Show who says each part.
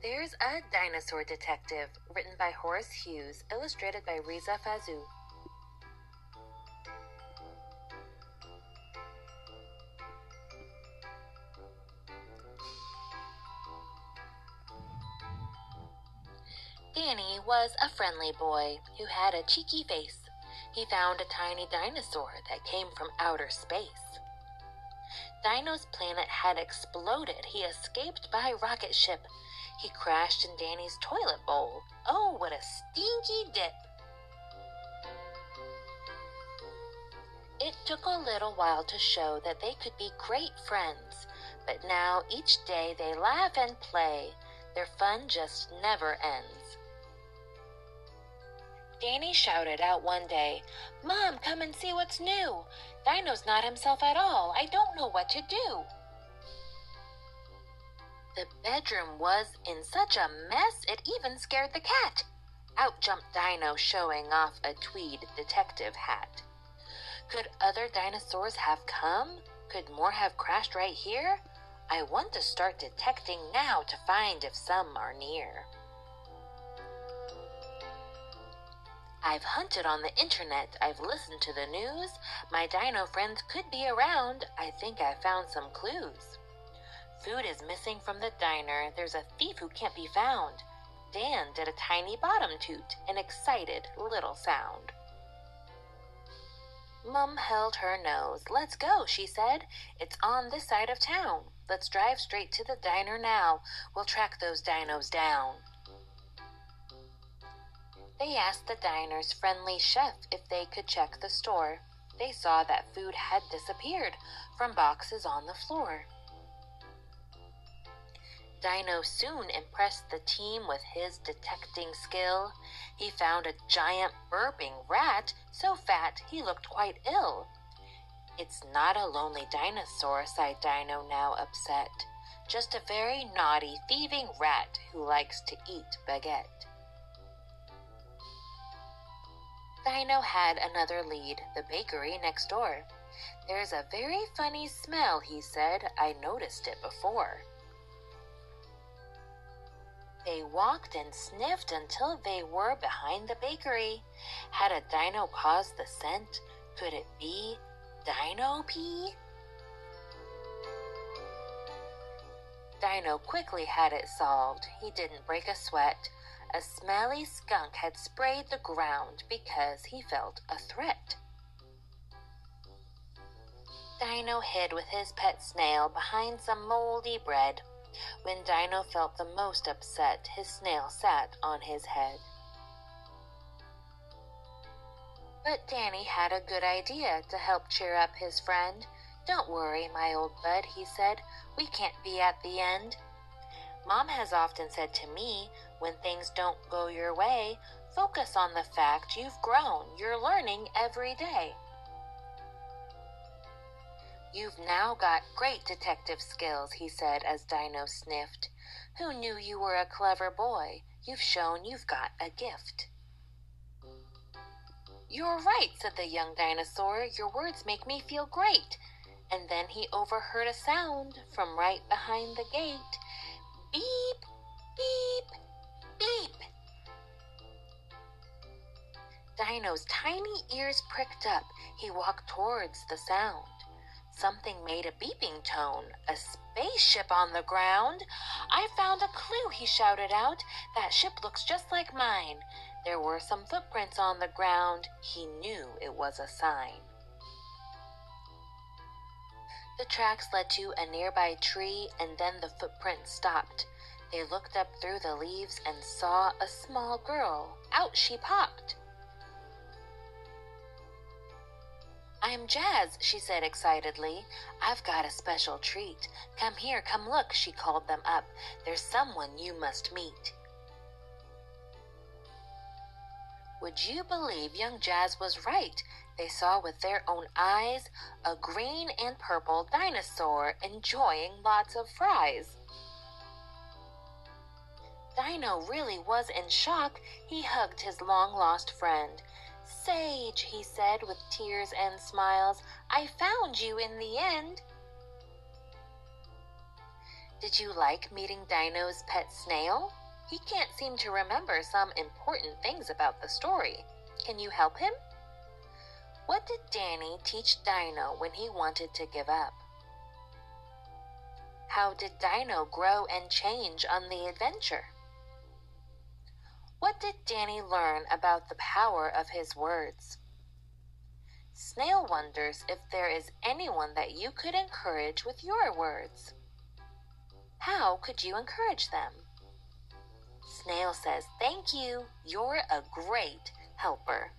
Speaker 1: There's a Dinosaur Detective, written by Horace Hughes, illustrated by Riza Fazou. Danny was a friendly boy who had a cheeky face. He found a tiny dinosaur that came from outer space. Dino's planet had exploded. He escaped by rocket ship. He crashed in Danny's toilet bowl. Oh, what a stinky dip! It took a little while to show that they could be great friends, but now each day they laugh and play. Their fun just never ends. Danny shouted out one day, Mom, come and see what's new. Dino's not himself at all. I don't know what to do. The bedroom was in such a mess it even scared the cat. Out jumped Dino, showing off a tweed detective hat. Could other dinosaurs have come? Could more have crashed right here? I want to start detecting now to find if some are near. I've hunted on the internet, I've listened to the news. My dino friends could be around. I think I found some clues. Food is missing from the diner. There's a thief who can't be found. Dan did a tiny bottom toot, an excited little sound. Mum held her nose. Let's go, she said. It's on this side of town. Let's drive straight to the diner now. We'll track those dinos down. They asked the diner's friendly chef if they could check the store. They saw that food had disappeared from boxes on the floor. Dino soon impressed the team with his detecting skill. He found a giant burping rat, so fat he looked quite ill. It's not a lonely dinosaur, sighed Dino, now upset. Just a very naughty, thieving rat who likes to eat baguette. Dino had another lead, the bakery next door. There's a very funny smell, he said. I noticed it before. They walked and sniffed until they were behind the bakery. Had a dino caused the scent? Could it be dino pee? Dino quickly had it solved. He didn't break a sweat. A smelly skunk had sprayed the ground because he felt a threat. Dino hid with his pet snail behind some moldy bread. When Dino felt the most upset, his snail sat on his head. But Danny had a good idea to help cheer up his friend. Don't worry, my old bud, he said. We can't be at the end. Mom has often said to me, when things don't go your way, focus on the fact you've grown. You're learning every day. You've now got great detective skills, he said as Dino sniffed. Who knew you were a clever boy? You've shown you've got a gift. You're right, said the young dinosaur. Your words make me feel great. And then he overheard a sound from right behind the gate. Beep, beep, beep. Dino's tiny ears pricked up. He walked towards the sound. Something made a beeping tone. A spaceship on the ground. I found a clue, he shouted out. That ship looks just like mine. There were some footprints on the ground. He knew it was a sign. The tracks led to a nearby tree, and then the footprints stopped. They looked up through the leaves and saw a small girl. Out she popped. I'm Jazz, she said excitedly. I've got a special treat. Come here, come look, she called them up. There's someone you must meet. Would you believe young Jazz was right? They saw with their own eyes a green and purple dinosaur enjoying lots of fries. Dino really was in shock. He hugged his long lost friend. Sage, he said with tears and smiles, I found you in the end. Did you like meeting Dino's pet snail? He can't seem to remember some important things about the story. Can you help him? What did Danny teach Dino when he wanted to give up? How did Dino grow and change on the adventure? What did Danny learn about the power of his words? Snail wonders if there is anyone that you could encourage with your words. How could you encourage them? Snail says, Thank you. You're a great helper.